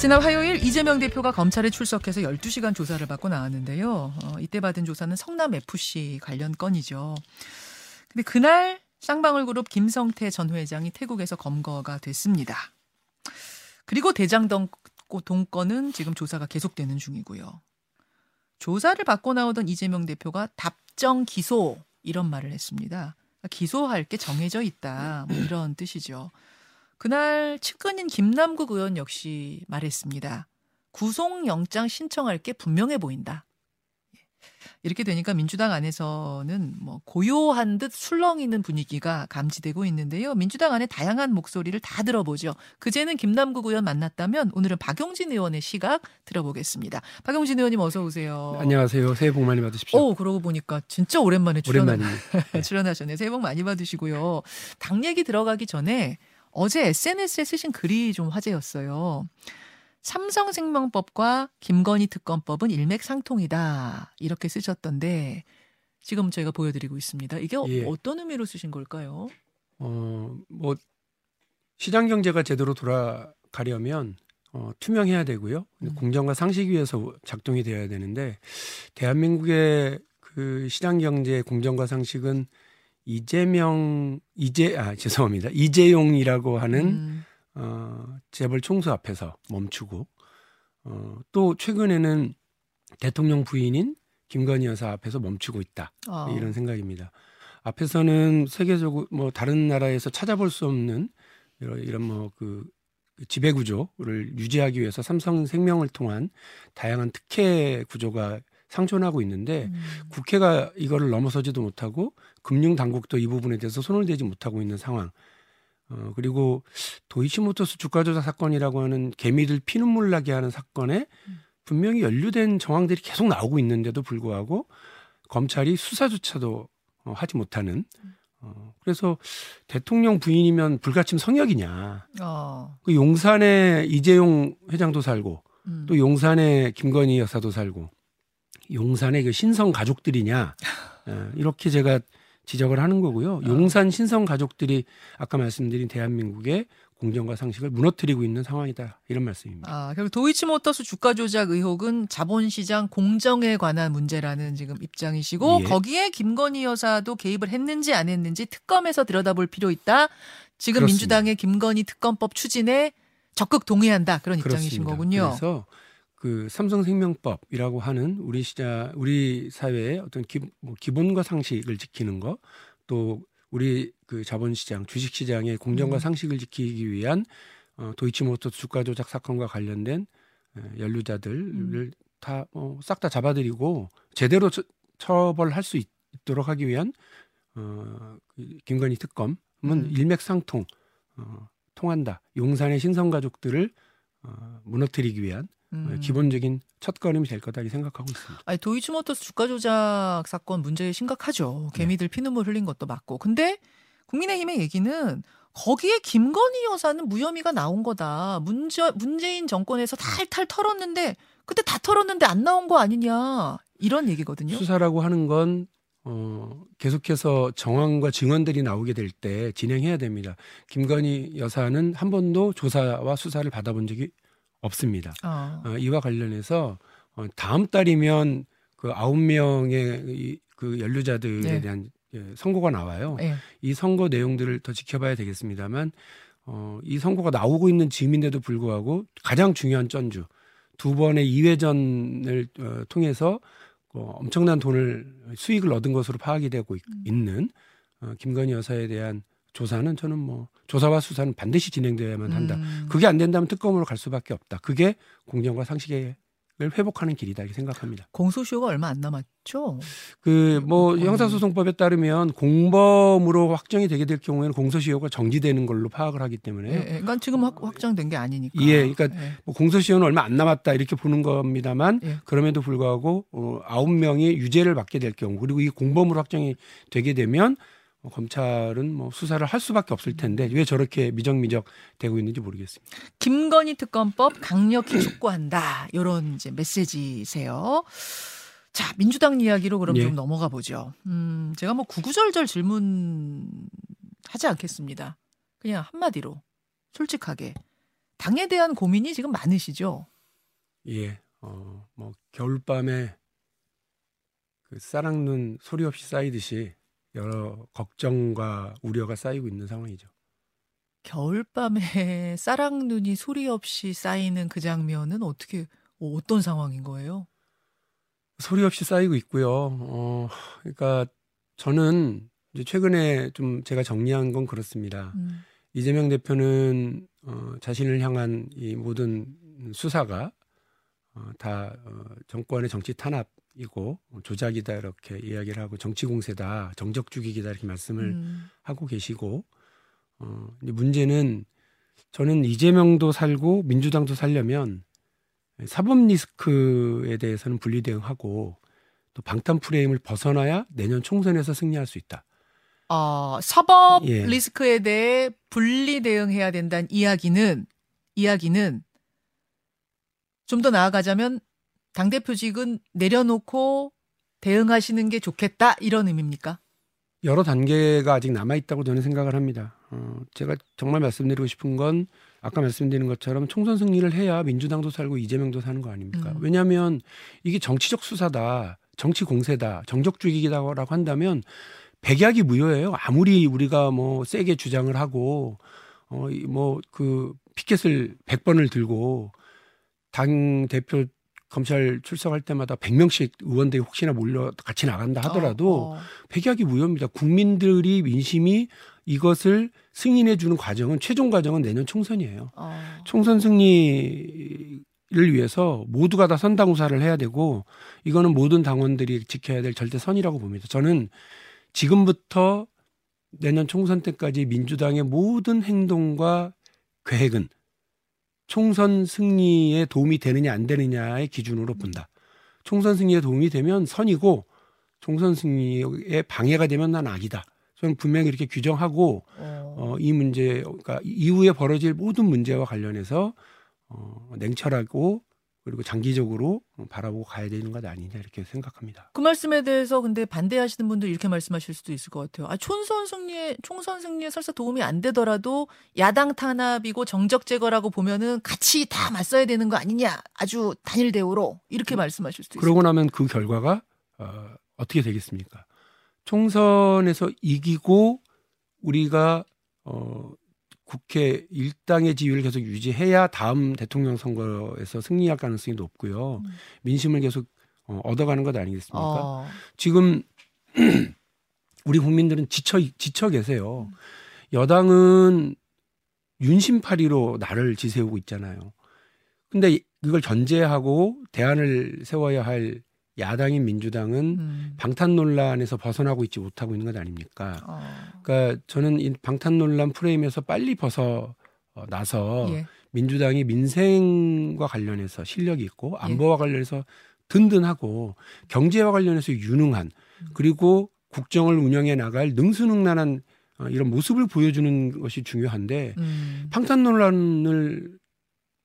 지난 화요일 이재명 대표가 검찰에 출석해서 12시간 조사를 받고 나왔는데요. 어, 이때 받은 조사는 성남 FC 관련 건이죠. 근데 그날 쌍방울 그룹 김성태 전 회장이 태국에서 검거가 됐습니다. 그리고 대장동 건은 지금 조사가 계속되는 중이고요. 조사를 받고 나오던 이재명 대표가 답정 기소 이런 말을 했습니다. 기소할 게 정해져 있다. 뭐 이런 뜻이죠. 그날 측근인 김남국 의원 역시 말했습니다. 구속영장 신청할 게 분명해 보인다. 이렇게 되니까 민주당 안에서는 뭐 고요한 듯 술렁이는 분위기가 감지되고 있는데요. 민주당 안에 다양한 목소리를 다 들어보죠. 그제는 김남국 의원 만났다면 오늘은 박용진 의원의 시각 들어보겠습니다. 박용진 의원님 어서 오세요. 안녕하세요. 새해 복 많이 받으십시오. 오, 그러고 보니까 진짜 오랜만에 출연, 오랜만입니다. 출연하셨네요. 새해 복 많이 받으시고요. 당 얘기 들어가기 전에 어제 SNS에 쓰신 글이 좀 화제였어요. 삼성생명법과 김건희 특검법은 일맥상통이다. 이렇게 쓰셨던데 지금 저희가 보여드리고 있습니다. 이게 예. 어떤 의미로 쓰신 걸까요? 어, 뭐 시장 경제가 제대로 돌아가려면 어, 투명해야 되고요. 음. 공정과 상식 위에서 작동이 되어야 되는데 대한민국의 그 시장 경제 공정과 상식은 이재명 이재 아 죄송합니다 이재용이라고 하는 음. 어, 재벌 총수 앞에서 멈추고 어, 또 최근에는 대통령 부인인 김건희 여사 앞에서 멈추고 있다 어. 이런 생각입니다. 앞에서는 세계적으로 뭐 다른 나라에서 찾아볼 수 없는 이런, 이런 뭐그 그 지배 구조를 유지하기 위해서 삼성생명을 통한 다양한 특혜 구조가 상존하고 있는데 음. 국회가 이거를 넘어서지도 못하고 금융 당국도 이 부분에 대해서 손을 대지 못하고 있는 상황. 어, 그리고 도이치모터스 주가 조작 사건이라고 하는 개미들 피눈물 나게 하는 사건에 분명히 연루된 정황들이 계속 나오고 있는데도 불구하고 검찰이 수사조차도 어, 하지 못하는 어, 그래서 대통령 부인이면 불가침 성역이냐. 어. 그 용산에 이재용 회장도 살고 음. 또 용산에 김건희 여사도 살고 용산의 그 신성 가족들이냐. 어, 이렇게 제가 지적을 하는 거고요. 아. 용산 신성 가족들이 아까 말씀드린 대한민국의 공정과 상식을 무너뜨리고 있는 상황이다 이런 말씀입니다. 아, 결국 도이치모터스 주가 조작 의혹은 자본시장 공정에 관한 문제라는 지금 입장이시고 예. 거기에 김건희 여사도 개입을 했는지 안 했는지 특검에서 들여다볼 필요 있다. 지금 그렇습니다. 민주당의 김건희 특검법 추진에 적극 동의한다 그런 그렇습니다. 입장이신 거군요. 그래서 그 삼성생명법이라고 하는 우리 시자 우리 사회의 어떤 기, 뭐 기본과 상식을 지키는 거 또 우리 그 자본시장 주식시장의 공정과 음. 상식을 지키기 위한 어, 도이치모터 주가 조작 사건과 관련된 에, 연루자들을 음. 다싹다 어, 잡아들이고 제대로 처, 처벌할 수 있, 도록 하기 위한 어, 그 김건희 특검은 음. 일맥상통 어, 통한다. 용산의 신성 가족들을 어, 무너뜨리기 위한 음. 기본적인 첫걸음이 될 거다 이 생각하고 있습니다. 아니 도이치모터스 주가 조작 사건 문제 심각하죠. 네. 개미들 네. 피눈물 흘린 것도 맞고. 근데 국민의힘의 얘기는 거기에 김건희 여사는 무혐의가 나온 거다. 문제 문재인 정권에서 탈탈 털었는데 그때 다 털었는데 안 나온 거 아니냐 이런 얘기거든요. 수사라고 하는 건 어, 계속해서 정황과 증언들이 나오게 될 때 진행해야 됩니다. 김건희 여사는 한 번도 조사와 수사를 받아본 적이 없습니다. 어. 어, 이와 관련해서 어, 다음 달이면 그 아홉 명의 그 연루자들에 네. 대한 예, 선고가 나와요. 네. 이 선거 내용들을 더 지켜봐야 되겠습니다만 어, 이 선고가 나오고 있는 즈음인데도 불구하고 가장 중요한 전주 두 번의 2회전을 어, 통해서 어, 엄청난 돈을 수익을 얻은 것으로 파악이 되고 있, 음. 있는 어, 김건희 여사에 대한 조사는 저는 뭐 조사와 수사는 반드시 진행되어야만 한다. 음. 그게 안 된다면 특검으로 갈 수밖에 없다. 그게 공정과 상식을 회복하는 길이다 이렇게 생각합니다. 공소시효가 얼마 안 남았죠? 그뭐 음. 형사소송법에 따르면 공범으로 확정이 되게 될 경우에는 공소시효가 정지되는 걸로 파악을 하기 때문에. 예, 예. 그러니까 지금 확, 확정된 게 아니니까. 예, 그러니까 예. 뭐 공소시효는 얼마 안 남았다 이렇게 보는 겁니다만 예. 그럼에도 불구하고 어, 아홉 명이 유죄를 받게 될 경우 그리고 이 공범으로 확정이 되게 되면 뭐 검찰은 뭐 수사를 할 수밖에 없을 텐데 왜 저렇게 미적미적 되고 있는지 모르겠습니다. 김건희 특검법 강력히 촉구한다. 이런 이제 메시지세요. 자, 민주당 이야기로 그럼 예. 좀 넘어가 보죠. 음, 제가 뭐 구구절절 질문 하지 않겠습니다. 그냥 한마디로 솔직하게 당에 대한 고민이 지금 많으시죠? 예. 어, 뭐 겨울밤에 그 싸랑눈 소리 없이 쌓이듯이 여러 걱정과 우려가 쌓이고 있는 상황이죠. 겨울밤에 싸랑눈이 소리 없이 쌓이는 그 장면은 어떻게 어떤 상황인 거예요? 소리 없이 쌓이고 있고요. 어, 그러니까 저는 이제 최근에 좀 제가 정리한 건 그렇습니다. 음. 이재명 대표는 어, 자신을 향한 이 모든 수사가 어, 다 어, 정권의 정치 탄압 이고 조작이다 이렇게 이야기를 하고 정치 공세다 정적 죽이기다 이렇게 말씀을 음. 하고 계시고 어, 문제는 저는 이재명도 살고 민주당도 살려면 사법 리스크에 대해서는 분리 대응하고 또 방탄 프레임을 벗어나야 내년 총선에서 승리할 수 있다. 어, 사법 예. 리스크에 대해 분리 대응해야 된다는 이야기는 이야기는 좀 더 나아가자면 당 대표직은 내려놓고 대응하시는 게 좋겠다 이런 의미입니까? 여러 단계가 아직 남아 있다고 저는 생각을 합니다. 어, 제가 정말 말씀드리고 싶은 건 아까 말씀드린 것처럼 총선 승리를 해야 민주당도 살고 이재명도 사는 거 아닙니까? 음. 왜냐하면 이게 정치적 수사다, 정치 공세다, 정적주의이다라고 한다면 백약이 무효예요. 아무리 우리가 뭐 세게 주장을 하고 어뭐 그 피켓을 100번을 들고 당 대표 검찰 출석할 때마다 100명씩 의원들이 혹시나 몰려 같이 나간다 하더라도 어, 어. 백약이 무효입니다. 국민들이 민심이 이것을 승인해 주는 과정은 최종 과정은 내년 총선이에요. 어. 총선 승리를 위해서 모두가 다 선당우사를 해야 되고 이거는 모든 당원들이 지켜야 될 절대 선이라고 봅니다. 저는 지금부터 내년 총선 때까지 민주당의 모든 행동과 계획은 총선 승리에 도움이 되느냐 안 되느냐의 기준으로 본다. 총선 승리에 도움이 되면 선이고 총선 승리에 방해가 되면 난 악이다. 저는 분명히 이렇게 규정하고 어, 어 이 문제 그러니까 이후에 벌어질 모든 문제와 관련해서 어, 냉철하고 그리고 장기적으로 바라보고 가야 되는 것 아니냐 이렇게 생각합니다. 그 말씀에 대해서 근데 반대하시는 분들 이렇게 말씀하실 수도 있을 것 같아요. 아, 총선 승리에 총선 승리에 설사 도움이 안 되더라도 야당 탄압이고 정적 제거라고 보면은 같이 다 맞서야 되는 거 아니냐. 아주 단일 대우로 이렇게 그, 말씀하실 수도 있어요. 그러고 나면 그 결과가 어, 어떻게 되겠습니까? 총선에서 이기고 우리가 어, 국회 일당의 지위를 계속 유지해야 다음 대통령 선거에서 승리할 가능성이 높고요. 음. 민심을 계속 어, 얻어가는 것 아니겠습니까? 어. 지금 우리 국민들은 지쳐 지쳐 계세요. 음. 여당은 윤심파리로 나를 지세우고 있잖아요. 근데 이걸 전제하고 대안을 세워야 할 야당인 민주당은 음. 방탄 논란에서 벗어나고 있지 못하고 있는 것 아닙니까? 어. 그러니까 저는 이 방탄 논란 프레임에서 빨리 벗어 나서 예. 민주당이 민생과 관련해서 실력이 있고 예. 안보와 예. 관련해서 든든하고 경제와 관련해서 유능한 음. 그리고 국정을 운영해 나갈 능수능란한 어, 이런 모습을 보여주는 것이 중요한데 음. 방탄 논란을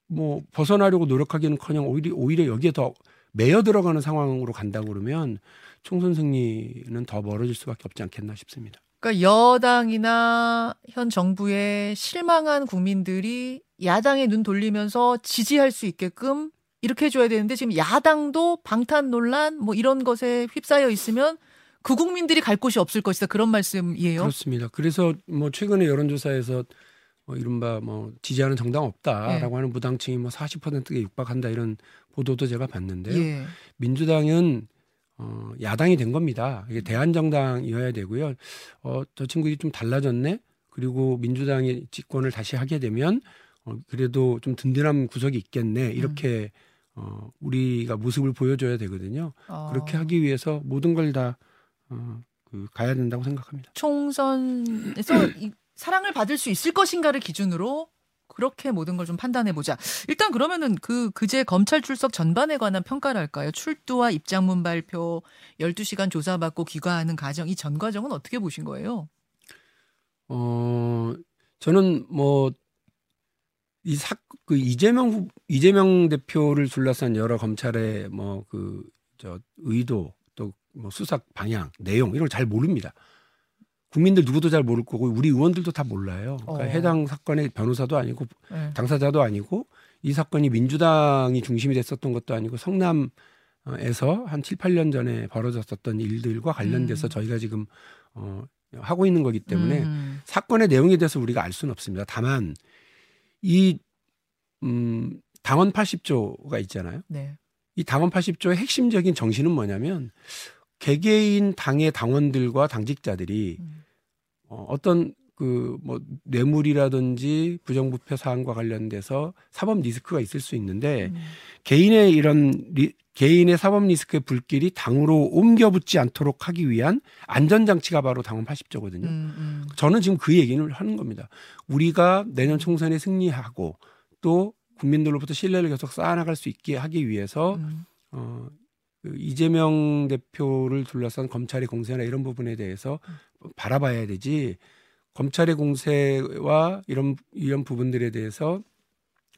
뭐 벗어나려고 노력하기는커녕 오히려 오히려 여기에 더 매여 들어가는 상황으로 간다고 그러면 총선 승리는 더 멀어질 수밖에 없지 않겠나 싶습니다. 그러니까 여당이나 현 정부에 실망한 국민들이 야당에 눈 돌리면서 지지할 수 있게끔 이렇게 해줘야 되는데 지금 야당도 방탄 논란 뭐 이런 것에 휩싸여 있으면 그 국민들이 갈 곳이 없을 것이다 그런 말씀이에요. 그렇습니다. 그래서 뭐 최근에 여론조사에서 뭐 이른바 뭐 지지하는 정당 없다라고 네. 하는 무당층이 뭐 40%에 육박한다 이런 보도도 제가 봤는데요. 예. 민주당은 어, 야당이 된 겁니다. 이게 대한정당이어야 되고요. 어, 저 친구들이 좀 달라졌네. 그리고 민주당이 집권을 다시 하게 되면 어, 그래도 좀 든든한 구석이 있겠네. 이렇게 음. 어, 우리가 모습을 보여줘야 되거든요. 어. 그렇게 하기 위해서 모든 걸다 어, 그 가야 된다고 생각합니다. 총선에서 이, 사랑을 받을 수 있을 것인가를 기준으로 그렇게 모든 걸 좀 판단해 보자. 일단 그러면은 그 그제 검찰 출석 전반에 관한 평가랄까요? 출두와 입장문 발표, 12시간 조사받고 귀가하는 과정 이 전 과정은 어떻게 보신 거예요? 어, 저는 뭐 이 사, 그 이재명 후, 이재명 대표를 둘러싼 여러 검찰의 뭐 그 저 의도 또 뭐 수사 방향, 내용 이런 걸 잘 모릅니다. 국민들 누구도 잘 모를 거고 우리 의원들도 다 몰라요. 그러니까 어. 해당 사건의 변호사도 아니고 네. 당사자도 아니고 이 사건이 민주당이 중심이 됐었던 것도 아니고 성남에서 한 7, 8년 전에 벌어졌었던 일들과 관련돼서 음. 저희가 지금 어 하고 있는 거기 때문에 음. 사건의 내용에 대해서 우리가 알 수는 없습니다. 다만 이 음, 당원 80조가 있잖아요. 네. 이 당원 80조의 핵심적인 정신은 뭐냐면 개개인 당의 당원들과 당직자들이 음. 어, 어떤 그 뭐 뇌물이라든지 부정부패 사안과 관련돼서 사법 리스크가 있을 수 있는데 음. 개인의 이런 리, 개인의 사법 리스크의 불길이 당으로 옮겨 붙지 않도록 하기 위한 안전 장치가 바로 당원 80조거든요. 음, 음. 저는 지금 그 얘기를 하는 겁니다. 우리가 내년 총선에 승리하고 또 국민들로부터 신뢰를 계속 쌓아나갈 수 있게 하기 위해서 음. 어, 그 이재명 대표를 둘러싼 검찰의 공세나 이런 부분에 대해서 바라봐야 되지 검찰의 공세와 이런 이런 부분들에 대해서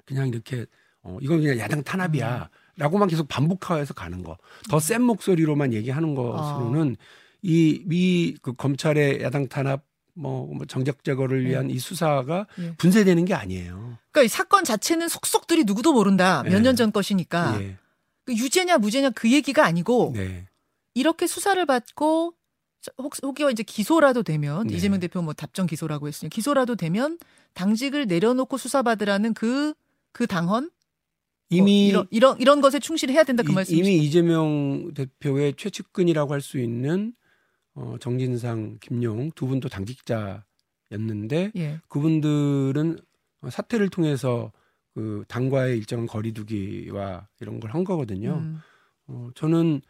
그냥 이렇게 어, 이건 그냥 야당 탄압이야 라고만 계속 반복해서 가는 거 더 센 목소리로만 얘기하는 것으로는 이미그 검찰의 야당 탄압 뭐, 뭐 정적 제거를 위한 이 수사가 예. 분쇄되는 게 아니에요. 그러니까 이 사건 자체는 속속들이 누구도 모른다. 몇 네. 년전 것이니까 예. 그 유죄냐 무죄냐 그 얘기가 아니고 네. 이렇게 수사를 받고 혹, 혹여 이제 기소라도 되면 네. 이재명 대표 뭐 답정 기소라고 했으니 기소라도 되면 당직을 내려놓고 수사받으라는 그그 당헌 이미 뭐 이런, 이런 이런 것에 충실해야 된다 그 이- 말씀이시죠? 이미 이재명 대표의 최측근이라고 할 수 있는 어, 정진상, 김용 두 분도 당직자였는데 예. 그분들은 사퇴를 통해서 그 당과의 일정한 거리두기와 이런 걸 한 거거든요. 음. 어, 저는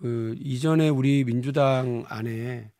그 이전에 우리 민주당 안에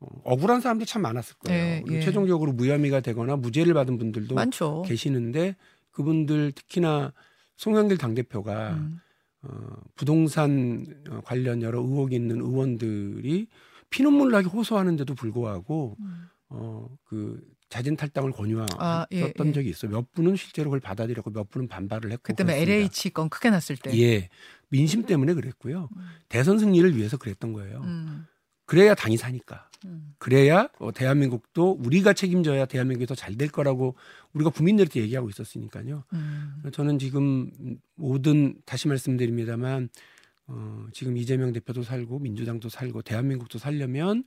어, 억울한 사람들 참 많았을 거예요. 예, 예. 최종적으로 무혐의가 되거나 무죄를 받은 분들도 많죠. 계시는데 그분들 특히나 송영길 당대표가 음. 어, 부동산 어, 관련 여러 의혹이 있는 의원들이 피눈물 나게 호소하는데도 불구하고 음. 어, 그 자진 탈당을 권유했던 아, 예, 예. 적이 있어요. 몇 분은 실제로 그걸 받아들였고 몇 분은 반발을 했고 그때 뭐. LH 건 크게 났을 때. 예. 민심 때문에 그랬고요. 음. 대선 승리를 위해서 그랬던 거예요. 음. 그래야 당이 사니까. 음. 그래야 어, 대한민국도 우리가 책임져야 대한민국이 더 잘 될 거라고 우리가 국민들한테 얘기하고 있었으니까요. 음. 저는 지금 모든 다시 말씀드립니다만 어, 지금 이재명 대표도 살고 민주당도 살고 대한민국도 살려면 어,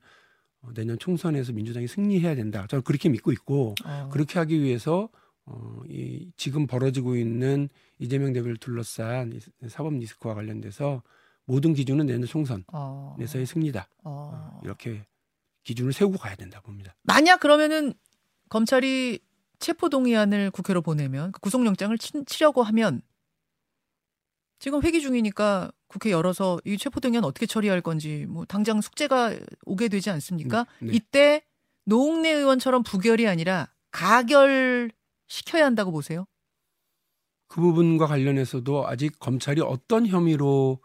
내년 총선에서 민주당이 승리해야 된다. 저는 그렇게 믿고 있고 어. 그렇게 하기 위해서 어, 이 지금 벌어지고 있는 이재명 대표를 둘러싼 이 사법 리스크와 관련돼서 모든 기준은 내년 총선에서의 어. 승리다. 어. 어, 이렇게 기준을 세우고 가야 된다 봅니다. 만약 그러면은 검찰이 체포 동의안을 국회로 보내면 그 구속영장을 치, 치려고 하면 지금 회기 중이니까 국회 열어서 이 체포 동의안 어떻게 처리할 건지 뭐 당장 숙제가 오게 되지 않습니까? 네. 이때 노웅래 의원처럼 부결이 아니라 가결 시켜야 한다고 보세요. 그 부분과 관련해서도 아직 검찰이 어떤 혐의로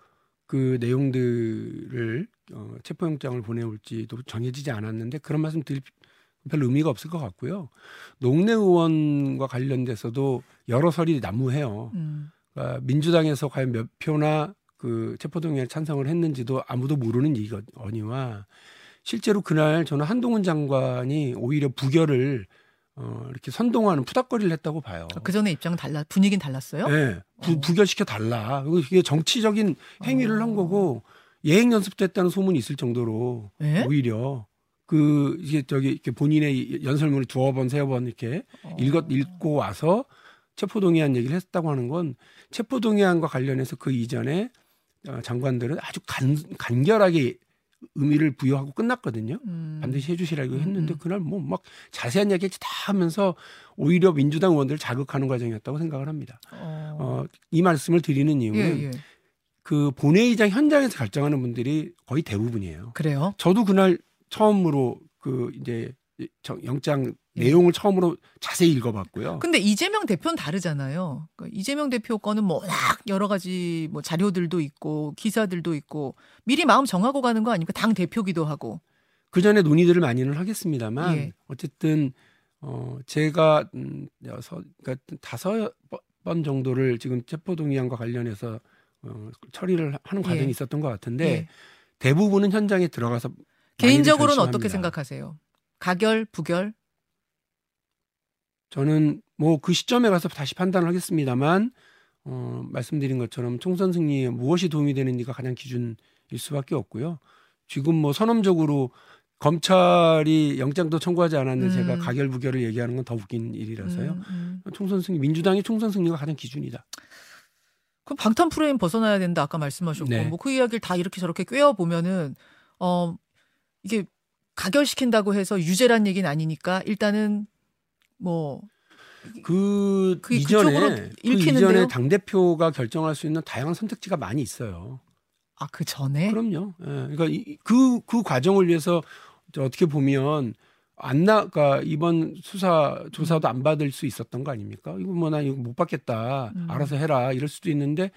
그 내용들을 어, 체포영장을 보내올지도 정해지지 않았는데 그런 말씀 드릴 별 의미가 없을 것 같고요. 농내 의원과 관련돼서도 여러 설이 난무해요. 음. 그러니까 민주당에서 과연 몇 표나 그 체포동의안에 찬성을 했는지도 아무도 모르는 이거니와 실제로 그날 저는 한동훈 장관이 오히려 부결을 어, 이렇게 선동하는 푸닥거리를 했다고 봐요. 그 전에 입장은 달라 분위기는 달랐어요. 네, 부, 어. 부결시켜 달라. 이게 정치적인 행위를 어. 한 거고 예행 연습도 했다는 소문이 있을 정도로 네? 오히려 그 이게 저기 이렇게 본인의 연설문을 두어 번 세어 번 이렇게 어. 읽었 읽고 와서 체포동의안 얘기를 했다고 하는 건 체포동의안과 관련해서 그 이전에 어, 장관들은 아주 간, 간결하게 의미를 부여하고 끝났거든요. 음. 반드시 해주시라고 음, 했는데 음. 그날 뭐 막 자세한 이야기 다 하면서 오히려 민주당 의원들을 자극하는 과정이었다고 생각을 합니다. 어. 어, 이 말씀을 드리는 예, 이유는 예. 그 본회의장 현장에서 결정하는 분들이 거의 대부분이에요. 그래요. 저도 그날 처음으로 그 이제 저- 영장 예. 내용을 처음으로 자세히 읽어봤고요. 근데 이재명 대표는 다르잖아요. 그러니까 이재명 대표 거는 뭐 워낙 여러 가지 뭐 자료들도 있고 기사들도 있고 미리 마음 정하고 가는 거 아닙니까? 당 대표기도 하고. 그 전에 논의들을 많이는 하겠습니다만 예. 어쨌든 어 제가 음 여섯 그러니까 다섯 번 정도를 지금 체포동의안과 관련해서 어 처리를 하는 과정이 예. 있었던 것 같은데 예. 대부분은 현장에 들어가서 개인적으로는. 어떻게 생각하세요? 가결, 부결? 저는 뭐 그 시점에 가서 다시 판단을 하겠습니다만 어, 말씀드린 것처럼 총선 승리에 무엇이 도움이 되는지가 가장 기준일 수밖에 없고요. 지금 뭐 선언적으로 검찰이 영장도 청구하지 않았는데 음. 제가 가결 부결을 얘기하는 건 더 웃긴 일이라서요. 음, 음. 총선 승리 민주당의 총선 승리가 가장 기준이다. 그럼 방탄 프레임 벗어나야 된다 아까 말씀하셨고 네. 뭐그 이야기를 다 이렇게 저렇게 꿰어 보면은 어 이게 가결시킨다고 해서 유죄란 얘기는 아니니까 일단은 뭐 그, 그- 이전에 그? 이전에 당 대표가 결정할 수 있는 다양한 선택지가 많이 있어요. 아 그 전에 그럼요. 예. 그러니까 그그 그 과정을 위해서 저 어떻게 보면 안 나가 이번 수사 조사도 안 받을 수 있었던 거 아닙니까? 이거 뭐 나 이거 못 받겠다. 음. 알아서 해라. 이럴 수도 있는데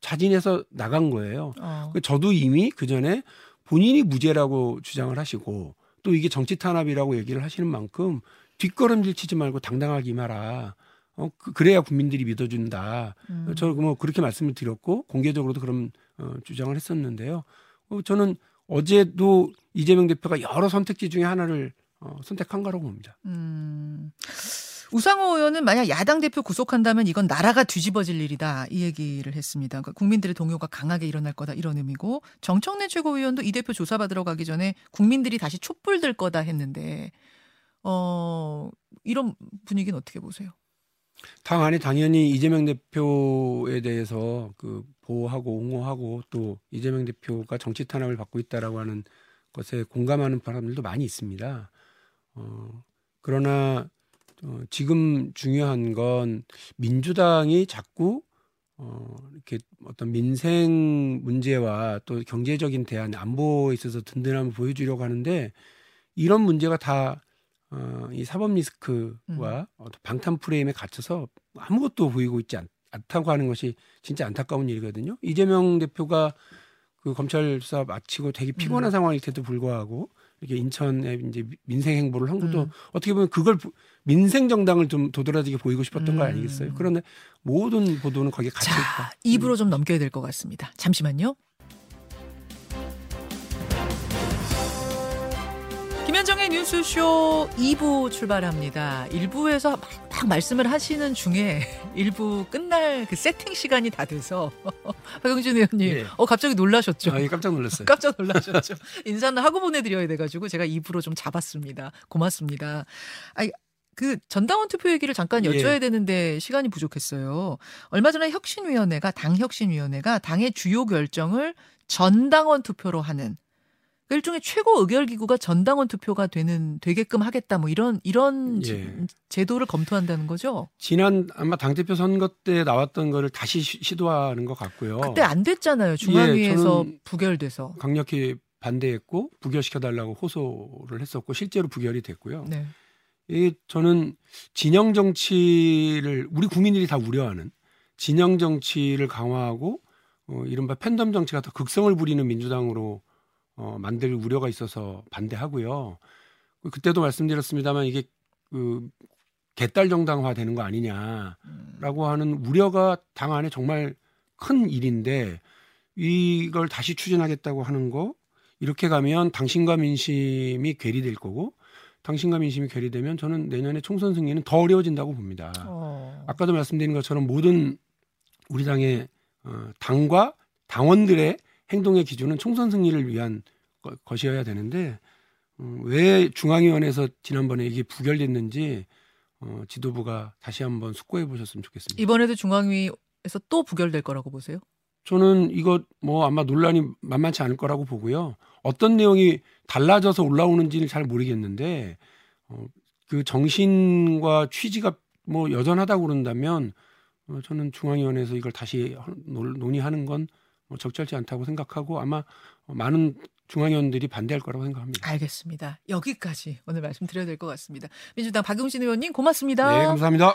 자진해서 나간 거예요. 어. 그 저도 이미 그 전에 본인이 무죄라고 주장을 하시고 또 이게 정치 탄압이라고 얘기를 하시는 만큼 뒷걸음질 치지 말고 당당하게 임하라. 어, 그- 그래야 국민들이 믿어준다. 음. 저뭐 그렇게 말씀을 드렸고 공개적으로도 그런 어, 주장을 했었는데요. 어, 저는 어제도 이재명 대표가 여러 선택지 중에 하나를 어, 선택한 거라고 봅니다. 음. 우상호 의원은 만약 야당 대표 구속한다면 이건 나라가 뒤집어질 일이다 이 얘기를 했습니다. 그러니까 국민들의 동요가 강하게 일어날 거다 이런 의미고 정청래 최고위원도 이 대표 조사받으러 가기 전에 국민들이 다시 촛불 들 거다 했는데 어 이런 분위기는 어떻게 보세요? 당 안에 당연히 이재명 대표에 대해서 그 보호하고 옹호하고 또 이재명 대표가 정치 탄압을 받고 있다라고 하는 것에 공감하는 사람들도 많이 있습니다. 어, 그러나 어, 지금 중요한 건 민주당이 자꾸 어, 이렇게 어떤 민생 문제와 또 경제적인 대안, 안보에 있어서 든든함을 보여주려고 하는데 이런 문제가 다 어, 이 사법 리스크와 어떤 방탄 프레임에 갇혀서 아무것도 보이고 있지 않, 않다고 하는 것이 진짜 안타까운 일이거든요. 이재명 대표가 그 검찰 수사 마치고 되게 피곤한 음. 상황일 때도 불구하고 이렇게 인천에 이제 민생 행보를 한 것도 음. 어떻게 보면 그걸 부- 민생 정당을 좀 도드라지게 보이고 싶었던 거 음. 아니겠어요? 그런데 모든 보도는 거기에 갇혀 자, 있다. 입으로 좀 넘겨야 될 것 같습니다. 잠시만요. 김현정의 뉴스쇼 2부 출발합니다. 1부에서 막, 막 말씀을 하시는 중에 1부 끝날 그 세팅 시간이 다 돼서 박영준 의원님 예. 어 갑자기 놀라셨죠? 아, 예, 깜짝 놀랐어요. 깜짝 놀라셨죠. 인사는 하고 보내드려야 돼가지고 제가 입으로 좀 잡았습니다. 고맙습니다. 아니, 그 전당원 투표 얘기를 잠깐 예. 여쭤야 되는데 시간이 부족했어요. 얼마 전에 혁신위원회가 당 혁신위원회가 당의 주요 결정을 전당원 투표로 하는 그 일종의 최고 의결 기구가 전당원 투표가 되는 되게끔 하겠다 뭐 이런 이런 지- 예. 제도를 검토한다는 거죠. 지난 아마 당 대표 선거 때 나왔던 거를 다시 시- 시도하는 것 같고요. 그때 안 됐잖아요. 중앙위에서 어. 예, 부결돼서. 강력히 반대했고 부결시켜 달라고 호소를 했었고 실제로 부결이 됐고요. 네. 이 저는 진영 정치를 우리 국민들이 다 우려하는 진영 정치를 강화하고 어, 이른바 팬덤 정치가 더 극성을 부리는 민주당으로 어, 만들 우려가 있어서 반대하고요. 그때도 말씀드렸습니다만 이게 그 개딸 정당화 되는 거 아니냐라고 하는 우려가 당 안에 정말 큰 일인데 이걸 다시 추진하겠다고 하는 거 이렇게 가면 당신과 민심이 괴리될 거고 당신과 민심이 괴리되면 저는 내년에 총선 승리는 더 어려워진다고 봅니다. 어. 아까도 말씀드린 것처럼 모든 우리 당의 어, 당과 당원들의 행동의 기준은 총선 승리를 위한 거- 것이어야 되는데 음, 왜 중앙위원회에서 지난번에 이게 부결됐는지 어, 지도부가 다시 한번 숙고해 보셨으면 좋겠습니다. 이번에도 중앙위에서 또 부결될 거라고 보세요? 저는 이거 뭐 아마 논란이 만만치 않을 거라고 보고요. 어떤 내용이 달라져서 올라오는지는 잘 모르겠는데 어, 그 정신과 취지가 뭐 여전하다고 그런다면 어, 저는 중앙위원회에서 이걸 다시 논- 논의하는 건뭐 적절치 않다고 생각하고 아마 어, 많은 중앙위원들이 반대할 거라고 생각합니다. 알겠습니다. 여기까지 오늘 말씀드려야 될 것 같습니다. 민주당 박용진 의원님 고맙습니다. 네, 감사합니다.